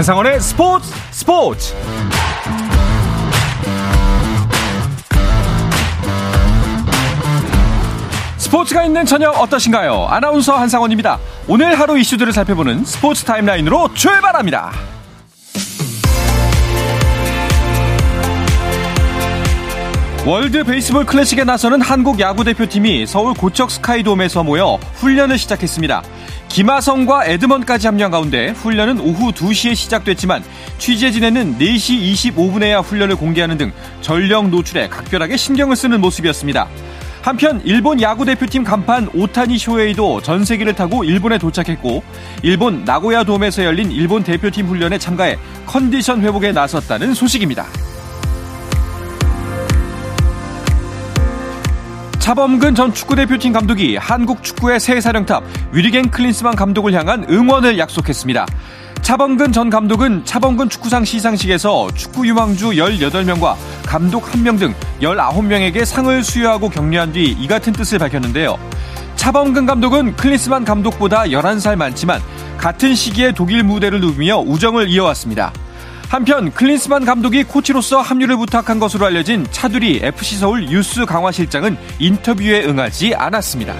한상원의 스포츠 스포츠 스포츠가 있는 저녁 어떠신가요? 아나운서 한상원입니다. 오늘 하루 이슈들을 살펴보는 스포츠 타임라인으로 출발합니다. 월드 베이스볼 클래식에 나서는 한국 야구 대표팀이 서울 고척 스카이돔에서 모여 훈련을 시작했습니다. 김하성과 에드먼까지 합류한 가운데 훈련은 오후 2시에 시작됐지만 취재진에는 4시 25분에야 훈련을 공개하는 등 전력 노출에 각별하게 신경을 쓰는 모습이었습니다. 한편 일본 야구 대표팀 간판 오타니 쇼헤이도 전세기를 타고 일본에 도착했고 일본 나고야 돔에서 열린 일본 대표팀 훈련에 참가해 컨디션 회복에 나섰다는 소식입니다. 차범근 전 축구대표팀 감독이 한국 축구의 새 사령탑 위르겐 클린스만 감독을 향한 응원을 약속했습니다. 차범근 전 감독은 차범근 축구상 시상식에서 축구 유망주 18명과 감독 1명 등 19명에게 상을 수여하고 격려한 뒤 이 같은 뜻을 밝혔는데요. 차범근 감독은 클린스만 감독보다 11살 많지만 같은 시기에 독일 무대를 누비며 우정을 이어왔습니다. 한편 클린스만 감독이 코치로서 합류를 부탁한 것으로 알려진 차두리 FC서울 유스 강화 실장은 인터뷰에 응하지 않았습니다.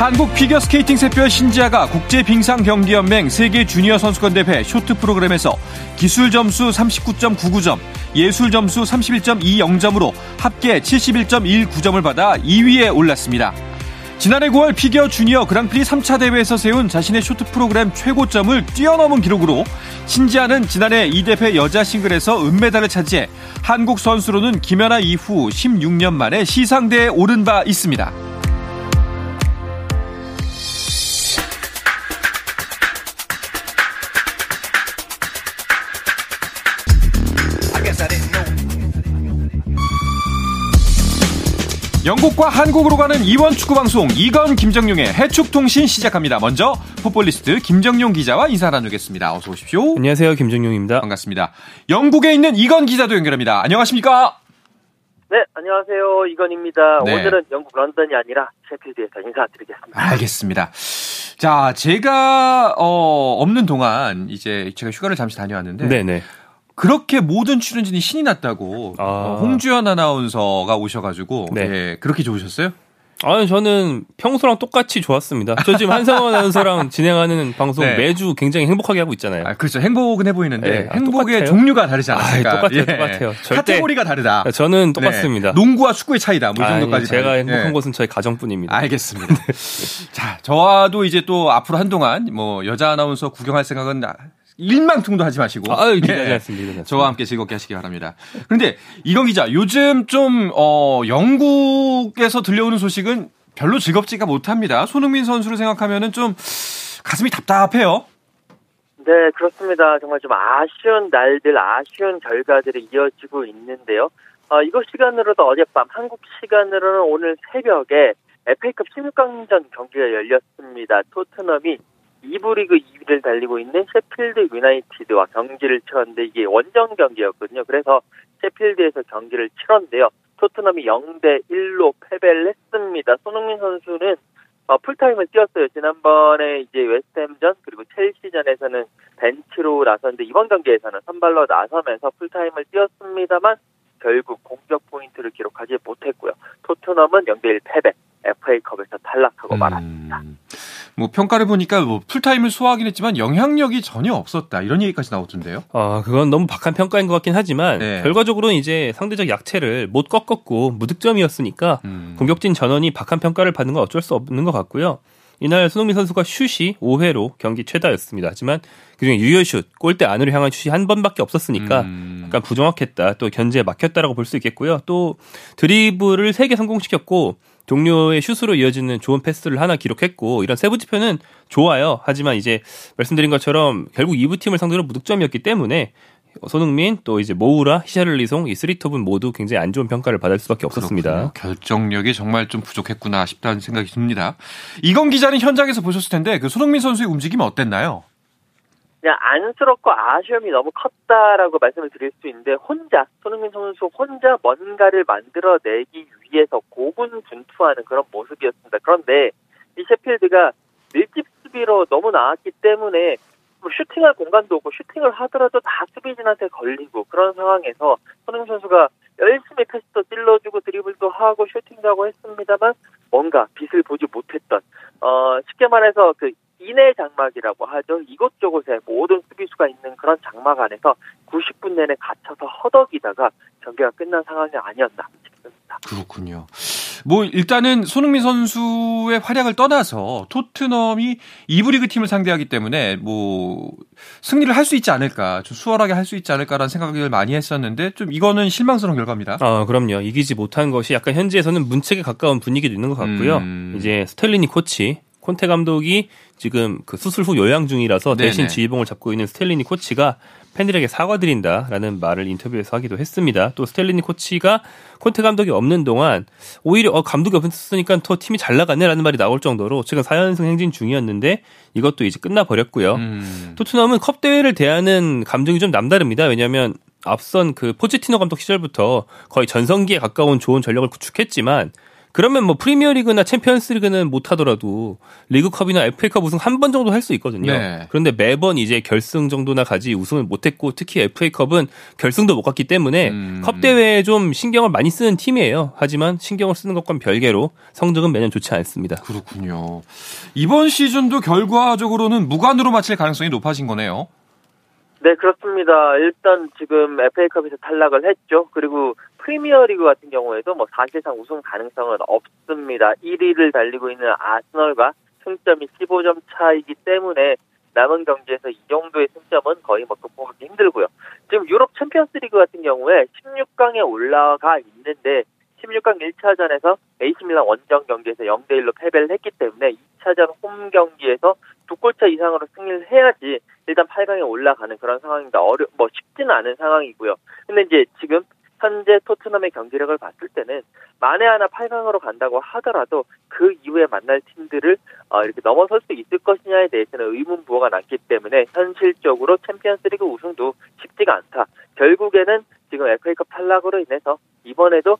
한국 피겨스케이팅 샛별 신지아가 국제빙상경기연맹 세계 주니어 선수권 대회 쇼트 프로그램에서 기술 점수 39.99점, 예술 점수 31.20점으로 합계 71.19점을 받아 2위에 올랐습니다. 지난해 9월 피겨 주니어 그랑프리 3차 대회에서 세운 자신의 쇼트 프로그램 최고점을 뛰어넘은 기록으로 신지아는 지난해 이 대회 여자 싱글에서 은메달을 차지해 한국 선수로는 김연아 이후 16년 만에 시상대에 오른 바 있습니다. 영국과 한국으로 가는 이원 축구 방송 이건 김정용의 해축통신 시작합니다. 먼저 풋볼리스트 김정용 기자와 인사 나누겠습니다. 어서 오십시오. 안녕하세요. 김정용입니다. 반갑습니다. 영국에 있는 이건 기자도 연결합니다. 안녕하십니까? 네, 안녕하세요. 이건입니다. 네. 오늘은 영국 런던이 아니라 셰필드에서 인사드리겠습니다. 알겠습니다. 자, 제가 어, 없는 동안 이제 제가 휴가를 잠시 다녀왔는데 네네. 그렇게 모든 출연진이 신이 났다고 아. 어, 홍주연 아나운서가 오셔가지고 네. 예, 그렇게 좋으셨어요? 아니 저는 평소랑 똑같이 좋았습니다. 저 지금 한상원 아나운서랑 진행하는 방송 네. 매주 굉장히 행복하게 하고 있잖아요. 아, 그렇죠. 행복은 해 보이는데 네. 아, 행복의 똑같아요? 종류가 다르지 않습니까? 아, 똑같아요, 예. 똑같아요. 카테고리가 다르다. 저는 똑같습니다. 네. 농구와 축구의 차이다. 뭐이 정도까지. 제가 행복한 예. 것은 저희 가정뿐입니다. 알겠습니다. 자, 저와도 이제 또 앞으로 한동안 뭐 여자 아나운서 구경할 생각은 일망통도 하지 마시고. 아, 기대하지 않습니다. 저와 함께 즐겁게 하시기 바랍니다. 그런데 이건 기자, 요즘 좀, 어, 영국에서 들려오는 소식은 별로 즐겁지가 못합니다. 손흥민 선수를 생각하면은 좀 가슴이 답답해요. 네, 그렇습니다. 정말 좀 아쉬운 날들, 아쉬운 결과들이 이어지고 있는데요. 어, 이곳 시간으로도 어젯밤, 한국 시간으로는 오늘 새벽에 FA컵 16강전 경기가 열렸습니다. 토트넘이 2부 리그 2위를 달리고 있는 셰필드 유나이티드와 경기를 치렀는데 이게 원정 경기였거든요. 그래서 셰필드에서 경기를 치렀는데요. 토트넘이 0대 1로 패배를 했습니다. 손흥민 선수는 어, 풀타임을 뛰었어요. 지난번에 이제 웨스트햄전 그리고 첼시전에서는 벤치로 나섰는데 이번 경기에서는 선발로 나서면서 풀타임을 뛰었습니다만 결국 공격 포인트를 기록하지 못했고요. 토트넘은 0대 1 패배, FA컵에서 탈락하고 음... 말았습니다. 뭐 평가를 보니까 뭐 풀타임을 소화하긴 했지만 영향력이 전혀 없었다 이런 얘기까지 나오던데요. 아 그건 너무 박한 평가인 것 같긴 하지만 네. 결과적으로는 이제 상대적 약체를 못 꺾었고 무득점이었으니까 음. 공격진 전원이 박한 평가를 받는 건 어쩔 수 없는 것 같고요. 이날 손흥민 선수가 슛이 5회로 경기 최다였습니다. 하지만 그중에 유효슛, 골대 안으로 향한 슛이 한 번밖에 없었으니까 음. 약간 부정확했다. 또 견제에 막혔다라고 볼 수 있겠고요. 또 드리블을 3개 성공시켰고 동료의 슛으로 이어지는 좋은 패스를 하나 기록했고 이런 세부 지표는 좋아요. 하지만 이제 말씀드린 것처럼 결국 2부 팀을 상대로 무득점이었기 때문에 손흥민 또 이제 모우라, 히샤를리송 이 쓰리톱은 모두 굉장히 안 좋은 평가를 받을 수밖에 없었습니다. 그렇군요. 결정력이 정말 좀 부족했구나 싶다는 생각이 듭니다. 이건 기자는 현장에서 보셨을 텐데 그 손흥민 선수의 움직임은 어땠나요? 그냥 안쓰럽고 아쉬움이 너무 컸다라고 말씀을 드릴 수 있는데 혼자 손흥민 선수 혼자 뭔가를 만들어내기 위해서 고군분투하는 그런 모습이었습니다. 그런데 이 셰필드가 밀집 수비 수비로 너무 나왔기 때문에 뭐 슈팅할 공간도 없고 슈팅을 하더라도 다 수비진한테 걸리고 그런 상황에서 손흥민 선수가 열심히 패스도 찔러주고 드리블도 하고 슈팅도 하고 했습니다만 뭔가 빛을 보지 못했던 어 쉽게 말해서 그 이내 장막이라고 하죠. 이곳저곳에 모든 수비수가 있는 그런 장막 안에서 90분 내내 갇혀서 허덕이다가 경기가 끝난 상황이 아니었나 싶습니다. 그렇군요. 뭐 일단은 손흥민 선수의 활약을 떠나서 토트넘이 이브리그 팀을 상대하기 때문에 뭐 승리를 할 수 있지 않을까, 좀 수월하게 할 수 있지 않을까라는 생각을 많이 했었는데 좀 이거는 실망스러운 결과입니다. 아 그럼요. 이기지 못한 것이 약간 현지에서는 문책에 가까운 분위기도 있는 것 같고요. 음... 이제 스텔리니 코치 콘테 감독이 지금 그 수술 후 요양 중이라서 대신 네네. 지휘봉을 잡고 있는 스텔리니 코치가 팬들에게 사과드린다라는 말을 인터뷰에서 하기도 했습니다. 또 스텔리니 코치가 콘테 감독이 없는 동안 오히려 어, 감독이 없으니까 더 팀이 잘 나갔네라는 말이 나올 정도로 지금 4연승 행진 중이었는데 이것도 이제 끝나버렸고요. 음. 토트넘은 컵 대회를 대하는 감정이 좀 남다릅니다. 왜냐하면 앞선 그 포지티노 감독 시절부터 거의 전성기에 가까운 좋은 전력을 구축했지만 그러면 뭐 프리미어리그나 챔피언스리그는 못하더라도 리그컵이나 FA컵 우승 한 번 정도 할 수 있거든요. 네. 그런데 매번 이제 결승 정도나 가지 우승을 못했고 특히 FA컵은 결승도 못 갔기 때문에 음. 컵 대회에 좀 신경을 많이 쓰는 팀이에요. 하지만 신경을 쓰는 것과 별개로 성적은 매년 좋지 않습니다. 그렇군요. 이번 시즌도 결과적으로는 무관으로 마칠 가능성이 높아진 거네요. 네, 그렇습니다. 일단 지금 FA컵에서 탈락을 했죠. 그리고 프리미어리그 같은 경우에도 뭐 사실상 우승 가능성은 없습니다. 1위를 달리고 있는 아스널과 승점이 15점 차이기 때문에 남은 경기에서 이 정도의 승점은 거의 뭐 극복하기 힘들고요. 지금 유럽 챔피언스리그 같은 경우에 16강에 올라가 있는데 16강 1차전에서 에이스밀란 원정 경기에서 0대 1로 패배를 했기 때문에 2차전 홈 경기에서 두 골차 이상으로 승리를 해야지 일단 8강에 올라가는 그런 상황입니다. 어려 뭐 쉽지는 않은 상황이고요. 근데 이제 지금 현재 토트넘의 경기력을 봤을 때는 만에 하나 8강으로 간다고 하더라도 그 이후에 만날 팀들을 어, 이렇게 넘어설 수 있을 것이냐에 대해서는 의문부호가 남기 때문에 현실적으로 챔피언스리그 우승도 쉽지가 않다. 결국에는 지금 FA컵 탈락으로 인해서 이번에도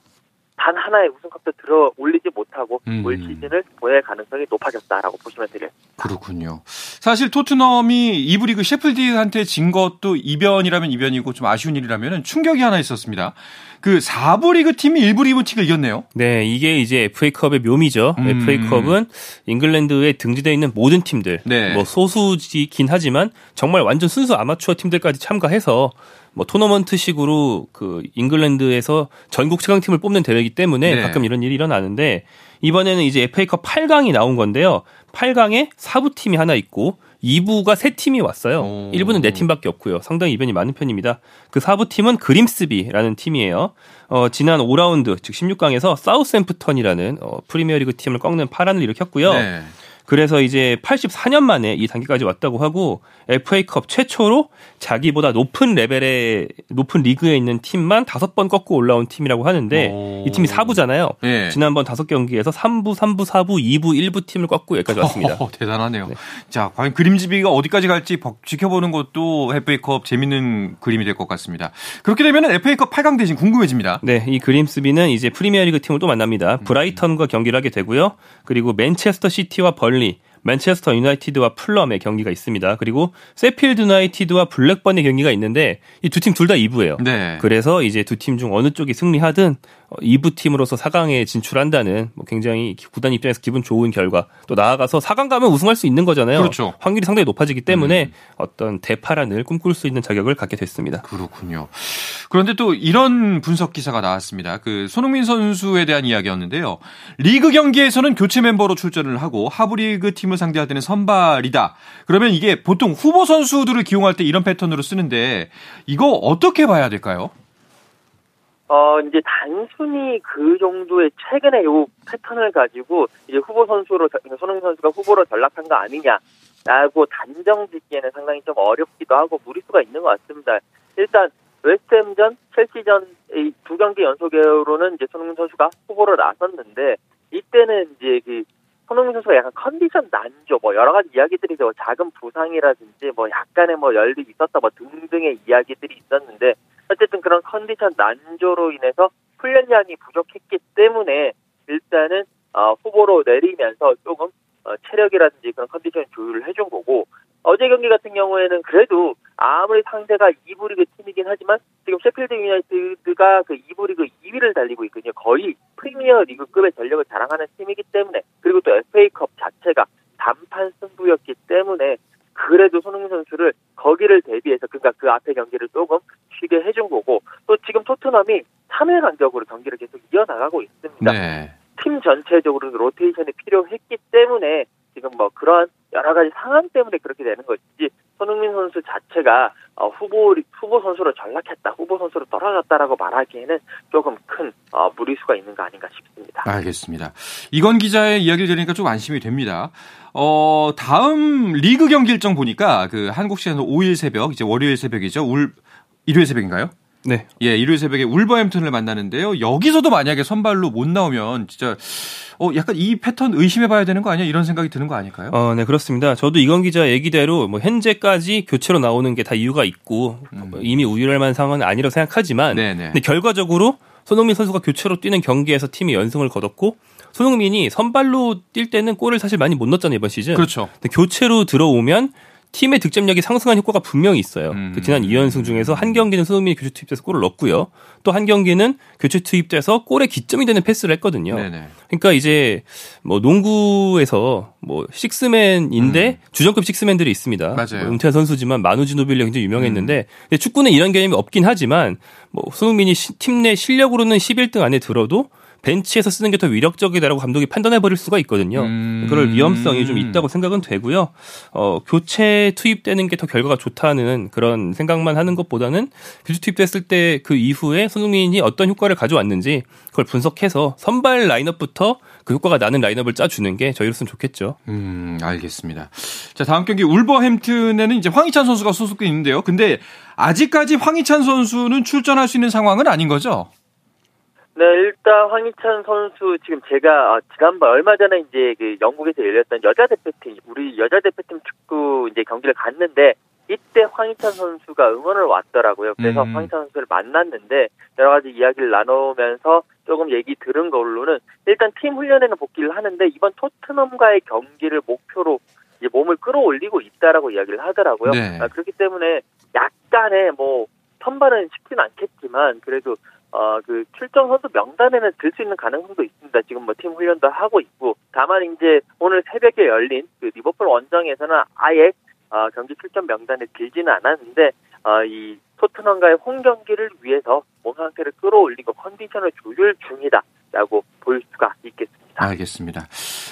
단 하나의 우승컵도 들어 올리지 못하고 음. 올 시즌을 보낼 가능성이 높아졌다라고 보시면 되겠습니다. 그렇군요. 사실 토트넘이 이브 리그 셰플드한테 진 것도 이변이라면 이변이고 좀 아쉬운 일이라면 충격이 하나 있었습니다. 그 4부 리그 팀이 1부 리그 팀을 이겼네요. 네, 이게 이제 FA컵의 묘미죠. 음. FA컵은 잉글랜드에 등재되어 있는 모든 팀들, 네. 뭐 소수지긴 하지만 정말 완전 순수 아마추어 팀들까지 참가해서 뭐 토너먼트식으로 그 잉글랜드에서 전국 최강팀을 뽑는 대회이기 때문에 네. 가끔 이런 일이 일어나는데 이번에는 이제 FA컵 8강이 나온 건데요. 8강에 4부 팀이 하나 있고 2부가 3팀이 왔어요. 오. 1부는 4팀밖에 없고요. 상당히 이변이 많은 편입니다. 그 4부 팀은 그림스비라는 팀이에요. 어, 지난 5라운드 즉 16강에서 사우스앰프턴이라는 어, 프리미어리그 팀을 꺾는 파란을 일으켰고요. 네. 그래서 이제 84년 만에 이 단계까지 왔다고 하고 FA컵 최초로 자기보다 높은 레벨의 높은 리그에 있는 팀만 다섯 번 꺾고 올라온 팀이라고 하는데 오. 이 팀이 4부잖아요. 네. 지난번 다섯 경기에서 3부, 3부, 4부, 2부, 1부 팀을 꺾고 여기까지 왔습니다. 어, 대단하네요. 네. 자, 과연 그림집이가 어디까지 갈지 지켜보는 것도 FA컵 재밌는 그림이 될 것 같습니다. 그렇게 되면 FA컵 8강 대신 궁금해집니다. 네, 이 그림스비는 이제 프리미어리그 팀을 또 만납니다. 브라이턴과 경기를 하게 되고요. 그리고 맨체스터 시티와 번리 맨체스터 유나이티드와 풀럼의 경기가 있습니다. 그리고 셰필드 유나이티드와 블랙번의 경기가 있는데 이 두 팀 둘 다 2부예요. 네. 그래서 이제 두 팀 중 어느 쪽이 승리하든 2부 어, 팀으로서 4강에 진출한다는 뭐 굉장히 구단 입장에서 기분 좋은 결과 또 나아가서 4강 가면 우승할 수 있는 거잖아요. 그렇죠. 확률이 상당히 높아지기 때문에 음. 어떤 대파란을 꿈꿀 수 있는 자격을 갖게 됐습니다. 그렇군요. 그런데 또 이런 분석 기사가 나왔습니다. 그 손흥민 선수에 대한 이야기였는데요. 리그 경기에서는 교체 멤버로 출전을 하고 하브리그 팀을 상대할 때는 선발이다. 그러면 이게 보통 후보 선수들을 기용할 때 이런 패턴으로 쓰는데 이거 어떻게 봐야 될까요? 어, 이제 단순히 그 정도의 최근의 요 패턴을 가지고 이제 후보 선수로, 손흥민 선수가 후보로 전락한 거 아니냐라고 단정 짓기에는 상당히 좀 어렵기도 하고 무리수가 있는 것 같습니다. 일단, 웨스트햄전, 첼시전 두 경기 연속으로는 이제 손흥민 선수가 후보로 나섰는데 이때는 이제 그 손흥민 선수가 약간 컨디션 난조, 뭐 여러 가지 이야기들이 죠 작은 부상이라든지 뭐 약간의 뭐 열이 있었다, 뭐 등등의 이야기들이 있었는데 어쨌든 그런 컨디션 난조로 인해서 훈련량이 부족했기 때문에 일단은 어, 후보로 내리면서 조금 어, 체력이라든지 그런 컨디션 조율을 해준 거고 어제 경기 같은 경우에는 그래도 아무리 상대가 2부 리그 팀이긴 하지만 지금 셰필드 유나이티드가 그 2부 리그 2위를 달리고 있거든요. 거의 프리미어 리그급의 전력을 자랑하는 팀이기 때문에 그리고 또 FA컵 자체가 단판 승부였기 때문에 그래도 손흥민 선수를 거기를 대비해서 그러니까 그 앞에 경기를 조금 쉬게 해준 거고 또 지금 토트넘이 3일 간격으로 경기를 계속 이어나가고 있습니다. 네. 팀 전체적으로 로테이션이 필요했기 때문에 지금 뭐 그런 여러 가지 상황 때문에 그렇게 되는 것이지 손흥민 선수 자체가 어, 후보 후보 선수로 전락했다, 후보 선수로 떨어졌다라고 말하기에는 조금 큰 어, 무리수가 있는 거 아닌가 싶습니다. 알겠습니다. 이건 기자의 이야기를 들으니까 좀 안심이 됩니다. 어, 다음 리그 경기 일정 보니까 그 한국 시간으로 5일 새벽, 이제 월요일 새벽이죠. 울 일요일 새벽인가요? 네. 예, 일요일 새벽에 울버햄튼을 만나는데요. 여기서도 만약에 선발로 못 나오면 진짜 어 약간 이 패턴 의심해 봐야 되는 거 아니야? 이런 생각이 드는 거 아닐까요? 어, 네, 그렇습니다. 저도 이건 기자 얘기대로 뭐 현재까지 교체로 나오는 게 다 이유가 있고 음. 이미 우려할 만한 상황은 아니라고 생각하지만 네네. 근데 결과적으로 손흥민 선수가 교체로 뛰는 경기에서 팀이 연승을 거뒀고 손흥민이 선발로 뛸 때는 골을 사실 많이 못 넣었잖아요, 이번 시즌. 그렇죠. 근데 교체로 들어오면 팀의 득점력이 상승한 효과가 분명히 있어요. 음. 그 지난 2연승 중에서 한 경기는 손흥민이 교체 투입돼서 골을 넣었고요. 또 한 경기는 교체 투입돼서 골의 기점이 되는 패스를 했거든요. 네네. 그러니까 이제 뭐 농구에서 뭐 식스맨인데 음. 주전급 식스맨들이 있습니다. 맞아요. 뭐 은퇴한 선수지만 마누지노빌리 굉장히 유명했는데 음. 축구는 이런 개념이 없긴 하지만 뭐 손흥민이 팀 내 실력으로는 11등 안에 들어도 벤치에서 쓰는 게 더 위력적이다라고 감독이 판단해 버릴 수가 있거든요. 음. 그럴 위험성이 좀 있다고 생각은 되고요. 어, 교체 투입되는 게 더 결과가 좋다는 그런 생각만 하는 것보다는 교체 투입됐을 때 그 이후에 손흥민이 어떤 효과를 가져왔는지 그걸 분석해서 선발 라인업부터 그 효과가 나는 라인업을 짜주는 게 저희로서는 좋겠죠. 음, 알겠습니다. 자, 다음 경기 울버햄튼에는 이제 황희찬 선수가 소속돼 있는데요. 근데 아직까지 황희찬 선수는 출전할 수 있는 상황은 아닌 거죠? 네, 일단 황희찬 선수 지금 제가 어, 지난번 얼마 전에 이제 그 영국에서 열렸던 여자 대표팀 우리 여자 대표팀 축구 이제 경기를 갔는데 이때 황희찬 선수가 응원을 왔더라고요. 그래서 음. 황희찬 선수를 만났는데 여러 가지 이야기를 나누면서 조금 얘기 들은 걸로는 일단 팀 훈련에는 복귀를 하는데 이번 토트넘과의 경기를 목표로 이제 몸을 끌어올리고 있다라고 이야기를 하더라고요. 네. 아, 그렇기 때문에 약간의 뭐 선발은 쉽진 않겠지만 그래도 어, 그 출전 선수 명단에는 들 수 있는 가능성도 있습니다. 지금 뭐 팀 훈련도 하고 있고. 다만 이제 오늘 새벽에 열린 그 리버풀 원정에서는 아예 어, 경기 출전 명단에 들지는 않았는데 어, 이 토트넘과의 홈 경기를 위해서 몸 상태를 끌어올리고 컨디션을 조율 중이다라고 있겠습니다. 알겠습니다.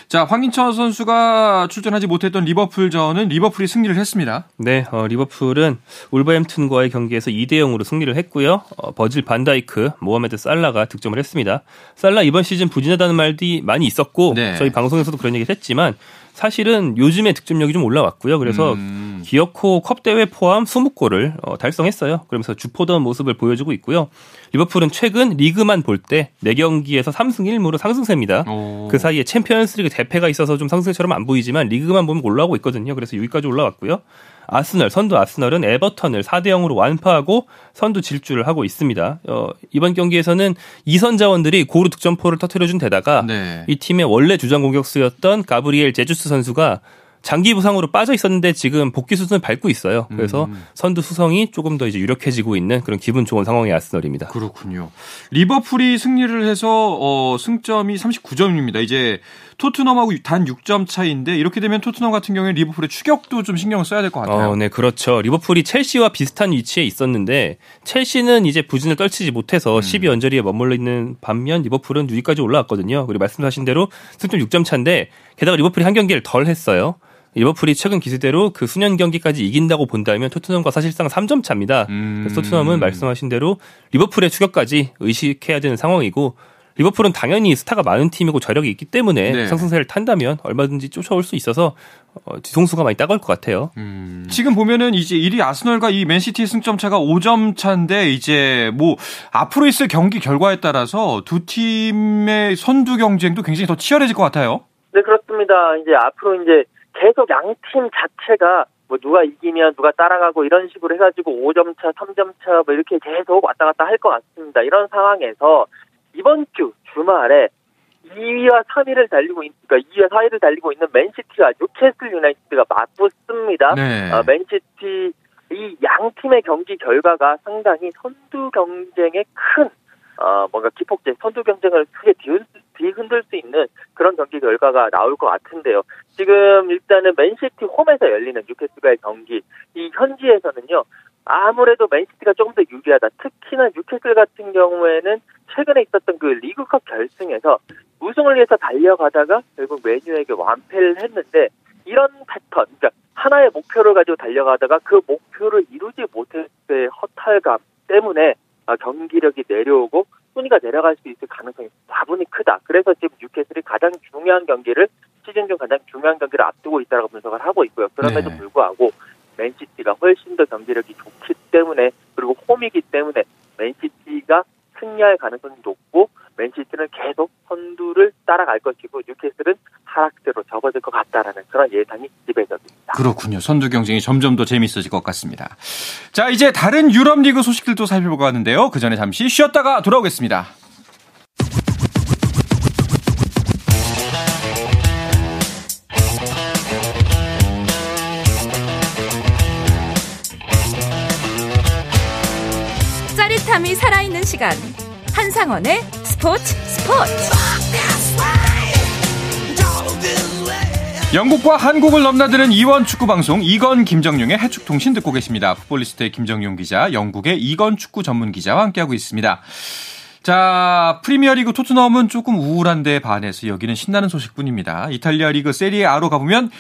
자, 황인철 선수가 출전하지 못했던 리버풀전은 리버풀이 승리를 했습니다. 네, 어, 리버풀은 울버햄튼과의 경기에서 2대 0으로 승리를 했고요. 어, 버질 반다이크, 모하메드 살라가 득점을 했습니다. 살라 이번 시즌 부진하다는 말이 많이 있었고 네. 저희 방송에서도 그런 얘기를 했지만 사실은 요즘에 득점력이 좀 올라왔고요. 그래서 음. 기어코 컵 대회 포함 20골을 어, 달성했어요. 그러면서 주포던 모습을 보여주고 있고요. 리버풀은 최근 리그만 볼 때 4경기에서 3승 1무로 상승세입니다. 오. 그 사이에 챔피언스리그 대패가 있어서 좀 상승세처럼 안 보이지만 리그만 보면 올라오고 있거든요. 그래서 여기까지 올라왔고요. 아스널, 선두 아스널은 에버턴을 4대 0으로 완파하고 선두 질주를 하고 있습니다. 어, 이번 경기에서는 이선 자원들이 고루 득점포를 터트려준 데다가 네. 이 팀의 원래 주장 공격수였던 가브리엘 제주스 선수가 장기 부상으로 빠져 있었는데 지금 복귀 수순을 밟고 있어요. 그래서 음. 선두 수성이 조금 더 이제 유력해지고 있는 그런 기분 좋은 상황의 아스널입니다. 그렇군요. 리버풀이 승리를 해서 어, 승점이 39점입니다. 이제 토트넘하고 단 6점 차인데 이렇게 되면 토트넘 같은 경우에 리버풀의 추격도 좀 신경을 써야 될 것 같아요. 어, 네, 그렇죠. 리버풀이 첼시와 비슷한 위치에 있었는데 첼시는 이제 부진을 떨치지 못해서 음. 12연절리에 머물러 있는 반면 리버풀은 6위까지 올라왔거든요. 그리고 말씀하신 대로 승점 6점 차인데 게다가 리버풀이 한 경기를 덜 했어요. 리버풀이 최근 기세대로 그 수년 경기까지 이긴다고 본다면 토트넘과 사실상 3점 차입니다. 음. 그래서 토트넘은 말씀하신 대로 리버풀의 추격까지 의식해야 되는 상황이고 리버풀은 당연히 스타가 많은 팀이고 저력이 있기 때문에 네. 상승세를 탄다면 얼마든지 쫓아올 수 있어서 어, 뒤통수가 많이 따가울 것 같아요. 음. 지금 보면은 이제 1위 아스널과 이 맨시티 승점 차가 5점 차인데 이제 뭐 앞으로 있을 경기 결과에 따라서 두 팀의 선두 경쟁도 굉장히 더 치열해질 것 같아요. 네 그렇습니다. 이제 앞으로 이제 계속 양팀 자체가 뭐 누가 이기면 누가 따라가고 이런 식으로 해가지고 5점 차, 3점 차 뭐 이렇게 계속 왔다 갔다 할 것 같습니다. 이런 상황에서 이번 주 주말에 2위와 3위를 달리고 있, 그러니까 2위와 4위를 달리고 있는 맨시티와 뉴캐슬 유나이티드가 맞붙습니다. 네. 어, 맨시티 이 양 팀의 경기 결과가 상당히 선두 경쟁에 큰 어, 뭔가 기폭제 선두 경쟁을 크게 뒤흔들 수 있는 그런 경기 결과가 나올 것 같은데요. 지금 일단은 맨시티 홈에서 열리는 뉴캐슬과의 경기 이 현지에서는요. 아무래도 맨시티가 조금 더 유리하다. 특히나 뉴캐슬 같은 경우에는 최근에 있었던 그 리그컵 결승에서 우승을 위해서 달려가다가 결국 메뉴에게 완패를 했는데 이런 패턴, 그러니까 하나의 목표를 가지고 달려가다가 그 목표를 이루지 못했을 때 허탈감 때문에 아, 경기력이 내려오고 순위가 내려갈 수 있을 가능성이 다분히 크다. 그래서 지금 뉴캐슬이 가장 중요한 경기를 시즌 중 가장 중요한 경기를 앞두고 있다고 분석을 하고 있고요. 그럼에도 네. 불구하고 맨시티가 훨씬 더 경기력이 좋기 때문에 그리고 홈이기 때문에 맨시티가 승리할 가능성이 높고 맨시티는 계속 선두를 따라갈 것이고 뉴캐슬은 하락세로 접어들 것 같다라는 그런 예상이 지배적입니다. 그렇군요. 선두 경쟁이 점점 더 재밌어질 것 같습니다. 자, 이제 다른 유럽 리그 소식들도 살펴보고 하는데요. 그 전에 잠시 쉬었다가 돌아오겠습니다. 짜릿함이 살아있는 시간. 한상원의 스포츠 스포츠. 영국과 한국을 넘나드는 이원 축구 방송 이건 김정용의 해축 통신 듣고 계십니다. 풋볼리스트의 김정용 기자, 영국의 이건 축구 전문 기자와 함께하고 있습니다. 자, 프리미어리그 토트넘은 조금 우울한데 반해서 여기는 신나는 소식뿐입니다. 이탈리아 리그 세리에 A로 가보면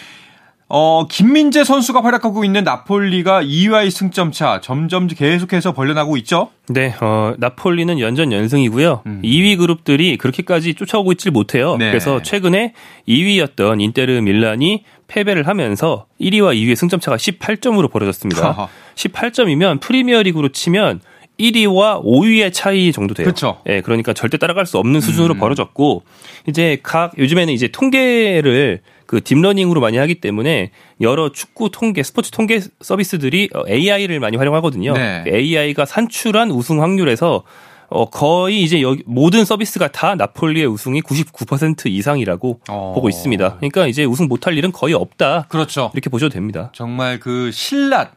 어, 김민재 선수가 활약하고 있는 나폴리가 2위와의 승점차 점점 계속해서 벌려나고 있죠? 네, 어, 나폴리는 연전 연승이고요. 음. 2위 그룹들이 그렇게까지 쫓아오고 있질 못해요. 네. 그래서 최근에 2위였던 인테르 밀란이 패배를 하면서 1위와 2위의 승점차가 18점으로 벌어졌습니다. 18점이면 프리미어 리그로 치면 1위와 5위의 차이 정도 돼요. 그렇죠. 예, 그러니까 절대 따라갈 수 없는 수준으로 음. 벌어졌고 이제 각 요즘에는 이제 통계를 그 deep learning으로 많이 하기 때문에 여러 축구 통계, 스포츠 통계 서비스들이 AI를 많이 활용하거든요. 네. AI가 산출한 우승 확률에서 어, 거의 이제 여기 모든 서비스가 다 나폴리의 우승이 99% 이상이라고 어. 보고 있습니다. 그러니까 이제 우승 못할 일은 거의 없다. 그렇죠. 이렇게 보셔도 됩니다. 정말 그 신라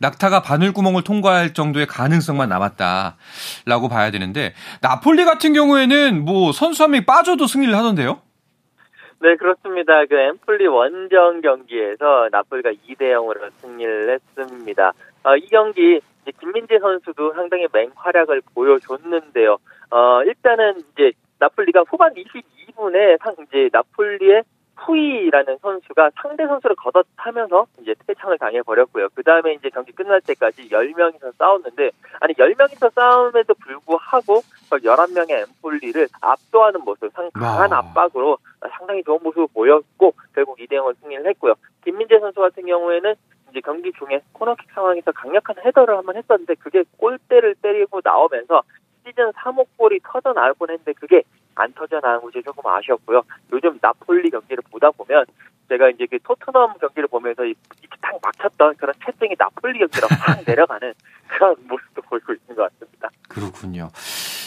낙타가 바늘구멍을 통과할 정도의 가능성만 남았다라고 봐야 되는데 나폴리 같은 경우에는 뭐 선수 한 명이 빠져도 승리를 하던데요? 네, 그렇습니다. 그 엠플리 원정 경기에서 나폴리가 2대 0으로 승리를 했습니다. 어, 이 경기 김민재 선수도 상당히 맹활약을 보여줬는데요. 어, 일단은 이제 나폴리가 후반 22분에 상 이제 나폴리의 후이라는 선수가 상대 선수를 걷어타면서 이제 퇴장을 당해 버렸고요. 그 다음에 이제 경기 끝날 때까지 10명이서 싸웠는데 아니 10명이서 싸움에도 불구하고 11명의 엠폴리를 압도하는 모습, 상 강한 압박으로 상당히 좋은 모습을 보였고 결국 2대 0을 승리를 했고요. 김민재 선수 같은 경우에는 이제 경기 중에 코너킥 상황에서 강력한 헤더를 한번 했었는데 그게 골대를 때리고 나오면서 시즌 3호 골이 터져 나올 뻔 했는데 그게 안 터져 나온 것이 조금 아쉬웠고요. 요즘 나폴리 경기를 보다 보면 제가 이제 그 토트넘 경기를 보면서 이렇게 딱 막혔던 그런 채팅이 나폴리 경기로 확 내려가는 그런 모습 그렇군요.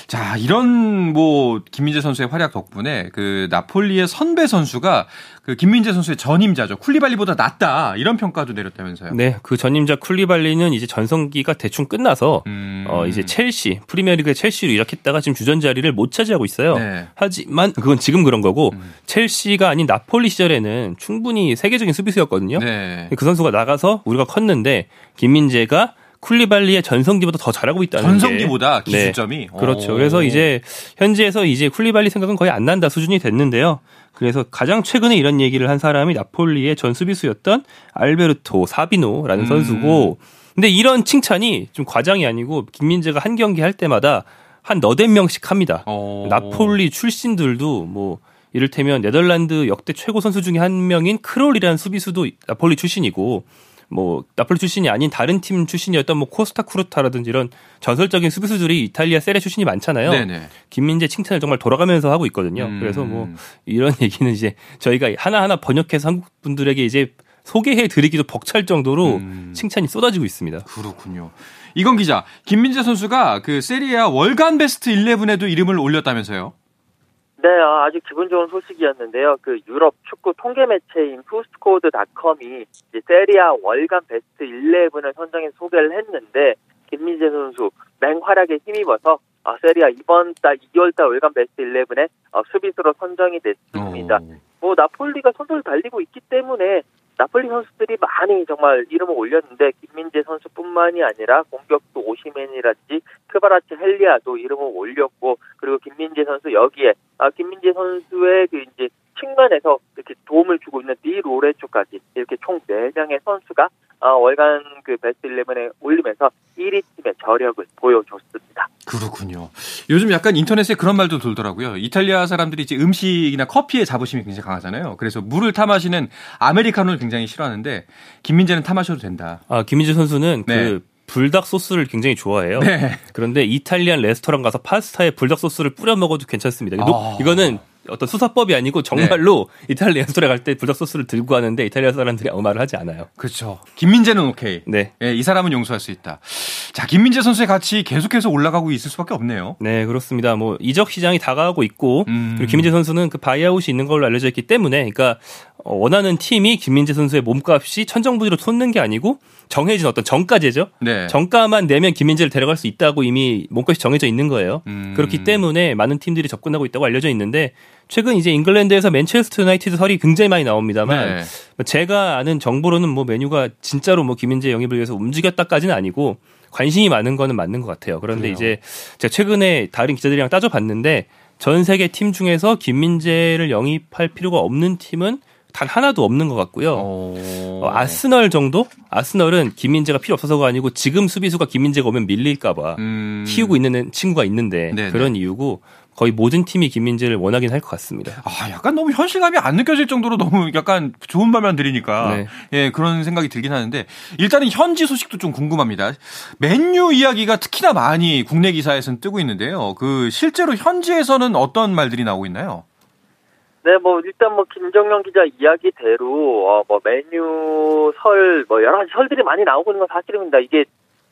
자, 이런 뭐 김민재 선수의 활약 덕분에 그 나폴리의 선배 선수가 그 김민재 선수의 전임자죠. 쿨리발리보다 낫다. 이런 평가도 내렸다면서요. 네, 그 전임자 쿨리발리는 이제 전성기가 대충 끝나서 음... 어 이제 첼시, 프리미어리그 첼시로 이렇게다가 지금 주전 자리를 못 차지하고 있어요. 네. 하지만 그건 지금 그런 거고 음... 첼시가 아닌 나폴리 시절에는 충분히 세계적인 수비수였거든요. 네. 그 선수가 나가서 우리가 컸는데 김민재가 쿨리발리의 전성기보다 더 잘하고 있다는 전성기보다 게. 기준점이 네. 그렇죠. 그래서 이제 현지에서 이제 쿨리발리 생각은 거의 안 난다 수준이 됐는데요. 그래서 가장 최근에 이런 얘기를 한 사람이 나폴리의 전 수비수였던 알베르토 사비노라는 음. 선수고 근데 이런 칭찬이 좀 과장이 아니고 김민재가 한 경기 할 때마다 한 너댓 명씩 합니다. 오. 나폴리 출신들도 뭐 이를테면 네덜란드 역대 최고 선수 중에 한 명인 크롤이라는 수비수도 나폴리 출신이고 뭐 나폴리 출신이 아닌 다른 팀 출신이었던 뭐 코스타 쿠르타라든지 이런 전설적인 수비수들이 이탈리아 세레 출신이 많잖아요. 네네. 김민재 칭찬을 정말 돌아가면서 하고 있거든요. 음. 그래서 뭐 이런 얘기는 이제 저희가 하나하나 번역해서 한국 분들에게 이제 소개해 드리기도 벅찰 정도로 음. 칭찬이 쏟아지고 있습니다. 그렇군요. 이건 기자, 김민재 선수가 그 세리아 월간 베스트 11에도 이름을 올렸다면서요? 네, 아, 아주 기분 좋은 소식이었는데요. 그 유럽 축구 통계 매체인 푸스코드닷컴이 세리에 A 월간 베스트 11을 선정해 소개를 했는데 김민재 선수 맹활약에 힘입어서 어, 세리에 A 이번 달 2월 달 월간 베스트 11에 어, 수비수로 선정이 됐습니다. 오. 뭐 나폴리가 선두를 달리고 있기 때문에 나폴리 선수들이 많이 정말 이름을 올렸는데 김민재 선수뿐만이 아니라 공격수 오시멘이라든지 크바라츠헬리아도 이름을 올렸고 그리고 김민재 선수 여기에 아 김민재 선수의 그 이제 측면에서 이렇게 도움을 주고 있는 디 로렌초까지 이렇게 총 4명의 선수가 어, 월간 그 베스트 11에 올리면서 1위 팀의 저력을 보여줬습니다. 그렇군요. 요즘 약간 인터넷에 그런 말도 돌더라고요. 이탈리아 사람들이 이제 음식이나 커피에 자부심이 굉장히 강하잖아요. 그래서 물을 타 마시는 아메리카노를 굉장히 싫어하는데 김민재는 타 마셔도 된다. 아 김민재 선수는 네. 그 불닭 소스를 굉장히 좋아해요. 네. 그런데 이탈리안 레스토랑 가서 파스타에 불닭 소스를 뿌려 먹어도 괜찮습니다. 아... 이거는 어떤 수사법이 아니고 정말로 네. 이탈리아 레스토랑 갈때 불닭 소스를 들고 가는데 이탈리아 사람들이 아무 말을 하지 않아요. 그렇죠. 김민재는 오케이. 네. 네. 이 사람은 용서할 수 있다. 자, 김민재 선수의 가치 계속해서 올라가고 있을 수밖에 없네요. 네, 그렇습니다. 뭐 이적 시장이 다가가고 있고 음... 그리고 김민재 선수는 그 바이아웃이 있는 걸로 알려져 있기 때문에 그러니까 어, 원하는 팀이 김민재 선수의 몸값이 천정부지로 솟는 게 아니고 정해진 어떤 정가제죠. 네. 정가만 내면 김민재를 데려갈 수 있다고 이미 몸값이 정해져 있는 거예요. 음... 그렇기 때문에 많은 팀들이 접근하고 있다고 알려져 있는데 최근 이제 잉글랜드에서 맨체스터 유나이티드 설이 굉장히 많이 나옵니다만 네. 뭐 제가 아는 정보로는 뭐 메뉴가 진짜로 뭐 김민재 영입을 위해서 움직였다까지는 아니고 관심이 많은 거는 맞는 것 같아요. 그런데 그래요. 이제 제가 최근에 다른 기자들이랑 따져봤는데 전 세계 팀 중에서 김민재를 영입할 필요가 없는 팀은 단 하나도 없는 것 같고요. 어... 어, 아스널 정도? 아스널은 김민재가 필요 없어서가 아니고 지금 수비수가 김민재가 오면 밀릴까봐 음... 키우고 있는 친구가 있는데 네네. 그런 이유고 거의 모든 팀이 김민재를 원하긴 할 것 같습니다. 아, 약간 너무 현실감이 안 느껴질 정도로 너무 약간 좋은 말만 들으니까 네. 예, 그런 생각이 들긴 하는데 일단은 현지 소식도 좀 궁금합니다. 맨유 이야기가 특히나 많이 국내 기사에서는 뜨고 있는데요. 그 실제로 현지에서는 어떤 말들이 나오고 있나요? 네, 뭐 일단 뭐 김정영 기자 이야기대로 어, 뭐 메뉴 설, 뭐 여러 가지 설들이 많이 나오고 있는 건 사실입니다. 이게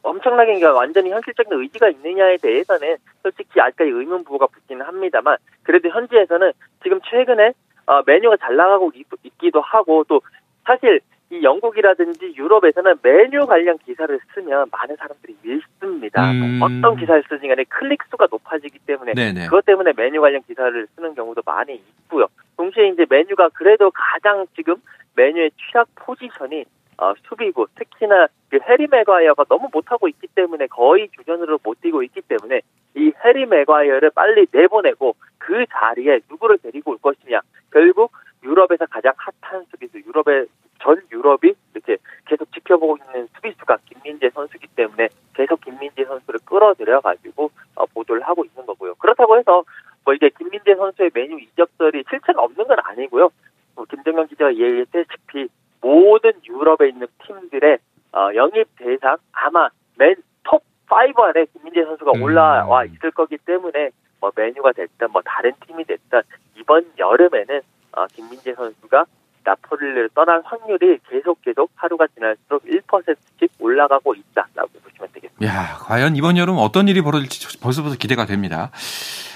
엄청나게 그러니까 완전히 현실적인 의지가 있느냐에 대해서는 솔직히 아직까지 의문 부호가 붙기는 합니다만 그래도 현지에서는 지금 최근에 어, 메뉴가 잘 나가고 있, 기도 하고 또 사실 이 영국이라든지 유럽에서는 메뉴 관련 기사를 쓰면 많은 사람들이 읽습니다. 음. 어떤 기사를 쓰지 간에 클릭 수가 높아지기 때문에 네네. 그것 때문에 메뉴 관련 기사를 쓰는 경우도 많이 있고요. 동시에 이제 메뉴가 그래도 가장 지금 맨유의 취약 포지션이 어, 수비고 특히나 그 해리 맥과이어가 너무 못하고 있기 때문에 거의 주전으로 못 뛰고 있기 때문에 이 해리 맥과이어를 빨리 내보내고 그 자리에 누구를 데리고 올 것이냐 결국 유럽에서 가장 핫한 수비수 유럽의 전 유럽이 이렇게 계속 지켜보고 있는 수비수가 김민재 선수기 때문에 계속 김민재 선수를 끌어들여 가지고 어, 보도를 하고 있는 거고요. 그렇다고 해서 뭐 이게 김민재 선수의 맨유 이적설이 실체가 없는 건 아니고요. 뭐 김정현 기자가 얘기했다시피 모든 유럽에 있는 팀들의 어, 영입 대상 아마 맨 톱 5 안에 김민재 선수가 음. 올라와 있을 거기 때문에 뭐 메뉴가 됐든 뭐 다른 팀이 됐든 이번 여름에는 어, 김민재 선수가 나폴리를 떠날 확률이 계속 계속 하루가 지날수록 1%씩 올라가고 있다라고. 야, 과연 이번 여름 어떤 일이 벌어질지 벌써부터 기대가 됩니다.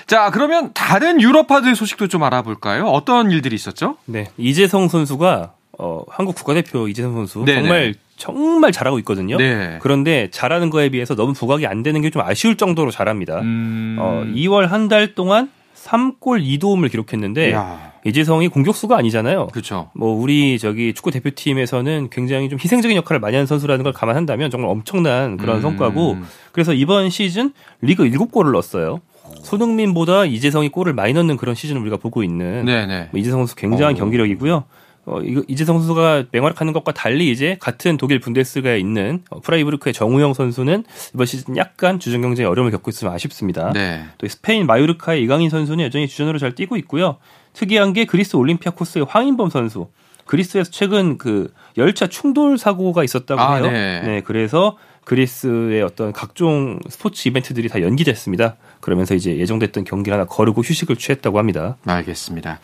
자, 그러면 다른 유럽파들 소식도 좀 알아볼까요? 어떤 일들이 있었죠? 네, 이재성 선수가 어, 한국 국가대표 이재성 선수 네네. 정말 정말 잘하고 있거든요. 네. 그런데 잘하는 거에 비해서 너무 부각이 안 되는 게 좀 아쉬울 정도로 잘합니다. 음... 어, 2월 한 달 동안 3골 2도움을 기록했는데 야. 이재성이 공격수가 아니잖아요. 그렇죠. 뭐 우리 저기 축구 대표팀에서는 굉장히 좀 희생적인 역할을 많이 하는 선수라는 걸 감안한다면 정말 엄청난 그런 음. 성과고 그래서 이번 시즌 리그 7골을 넣었어요. 손흥민보다 이재성이 골을 많이 넣는 그런 시즌을 우리가 보고 있는 뭐 이재성 선수 굉장한 어. 경기력이고요. 어, 이거 이재성 선수가 맹활약하는 것과 달리 이제 같은 독일 분데스리가에 있는 어, 프라이부르크의 정우영 선수는 이번 시즌 약간 주전 경쟁에 어려움을 겪고 있으며 아쉽습니다. 네. 또 스페인 마요르카의 이강인 선수는 여전히 주전으로 잘 뛰고 있고요. 특이한 게 그리스 올림피아코스의 황인범 선수. 그리스에서 최근 그 열차 충돌 사고가 있었다고 아, 해요. 네. 네, 그래서 그리스의 어떤 각종 스포츠 이벤트들이 다 연기됐습니다. 그러면서 이제 예정됐던 경기를 하나 거르고 휴식을 취했다고 합니다. 알겠습니다.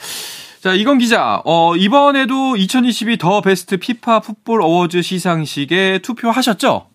자, 이건 기자, 어, 이번에도 2022 더 베스트 피파 풋볼 어워즈 시상식에 투표하셨죠?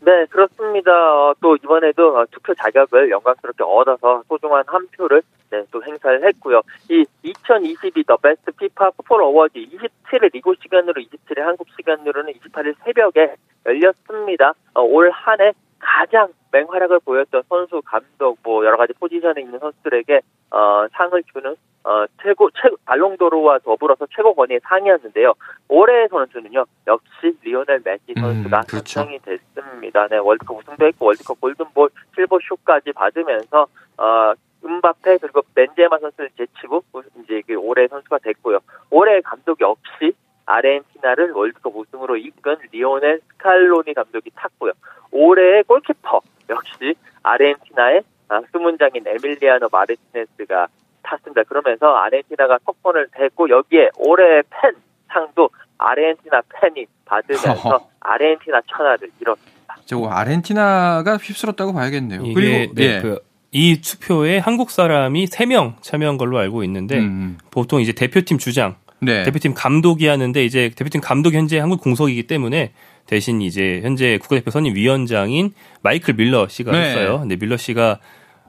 네, 그렇습니다. 어, 또 이번에도 어, 투표 자격을 영광스럽게 얻어서 소중한 한 표를 네, 또 행사를 했고요. 이 2022 The Best FIFA Football Awards 27일 미국 시간으로 27일 한국 시간으로는 28일 새벽에 열렸습니다. 어, 올 한 해 가장 맹활약을 보였던 선수, 감독, 뭐 여러 가지 포지션에 있는 선수들에게 어, 상을 주는 어, 최고, 최고, 발롱도르와 더불어서 최고 권위의 상이었는데요. 올해의 선수는요, 역시 리오넬 메시 음, 선수가 음, 그렇죠. 선정이 됐습니다. 네, 월드컵 우승도 했고, 월드컵 골든볼, 실버쇼까지 받으면서, 어, 음바페 그리고 벤제마 선수를 제치고 이제 그 올해 선수가 됐고요. 올해 감독 역시 아르헨티나를 월드컵 우승으로 이끈 리오넬 스칼로니 감독이 탔고요. 올해의 골키퍼 역시 아르헨티나의 아, 수문장인 에밀리아노 마르티네스가 탔습니다. 그러면서 아르헨티나가 석권을 댔고 여기에 올해 팬 상도 아르헨티나 팬이 받으면서 아르헨티나 천하를 이뤘습니다. 저 아르헨티나가 휩쓸었다고 봐야겠네요. 그리고 네, 예. 그, 이 투표에 한국 사람이 3명 참여한 걸로 알고 있는데 음. 보통 이제 대표팀 주장, 네. 대표팀 감독이 하는데 이제 대표팀 감독이 현재 한국 공석이기 때문에 대신 이제 현재 국가대표 선임 위원장인 마이클 밀러 씨가 네. 했어요. 근데 밀러 씨가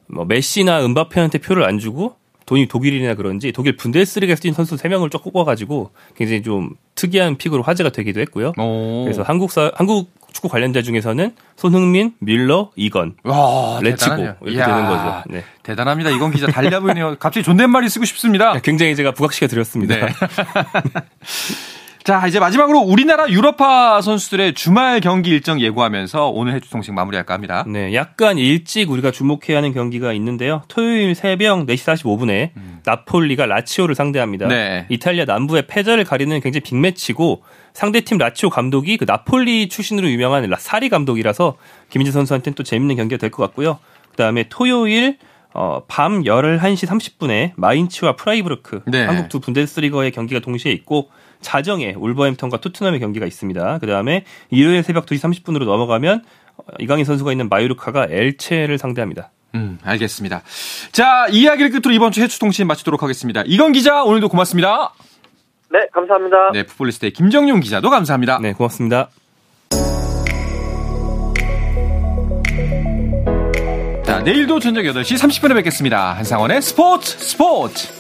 뭐 메시나 은바페한테 표를 안 주고 돈이 독일이나 그런지 독일 분데스리가에서 뛴 선수 3명을 쭉 뽑아가지고 굉장히 좀 특이한 픽으로 화제가 되기도 했고요. 오. 그래서 한국 사, 한국 축구 관련자 중에서는 손흥민, 밀러, 이건, 와, 레츠고 이렇게 이야, 되는 거죠. 네. 대단합니다. 이건 기자 달려 보이네요. 갑자기 존댓말이 쓰고 싶습니다. 굉장히 제가 부각시켜 드렸습니다. 네. 자, 이제 마지막으로 우리나라 유럽파 선수들의 주말 경기 일정 예고하면서 오늘 해주 통식 마무리할까 합니다. 네, 약간 일찍 우리가 주목해야 하는 경기가 있는데요. 토요일 새벽 4시 45분에 음. 나폴리가 라치오를 상대합니다. 네. 이탈리아 남부의 패자를 가리는 굉장히 빅매치고 상대팀 라치오 감독이 그 나폴리 출신으로 유명한 사리 감독이라서 김민재 선수한테는 또 재밌는 경기가 될 것 같고요. 그다음에 토요일 어, 밤 11시 30분에 마인츠와 프라이부르크 네. 한국 두 분데스리거의 경기가 동시에 있고 자정에 울버햄턴과 토트넘의 경기가 있습니다. 그 다음에 일요일 새벽 2시 30분으로 넘어가면 이강인 선수가 있는 마요르카가 엘체를 상대합니다. 음, 알겠습니다. 자, 이야기를 끝으로 이번 주 해축 통신 마치도록 하겠습니다. 이건 기자, 오늘도 고맙습니다. 네, 감사합니다. 네, 풋볼리스트의 김정용 기자도 감사합니다. 네, 고맙습니다. 자, 내일도 저녁 8시 30분에 뵙겠습니다. 한상원의 스포츠 스포츠!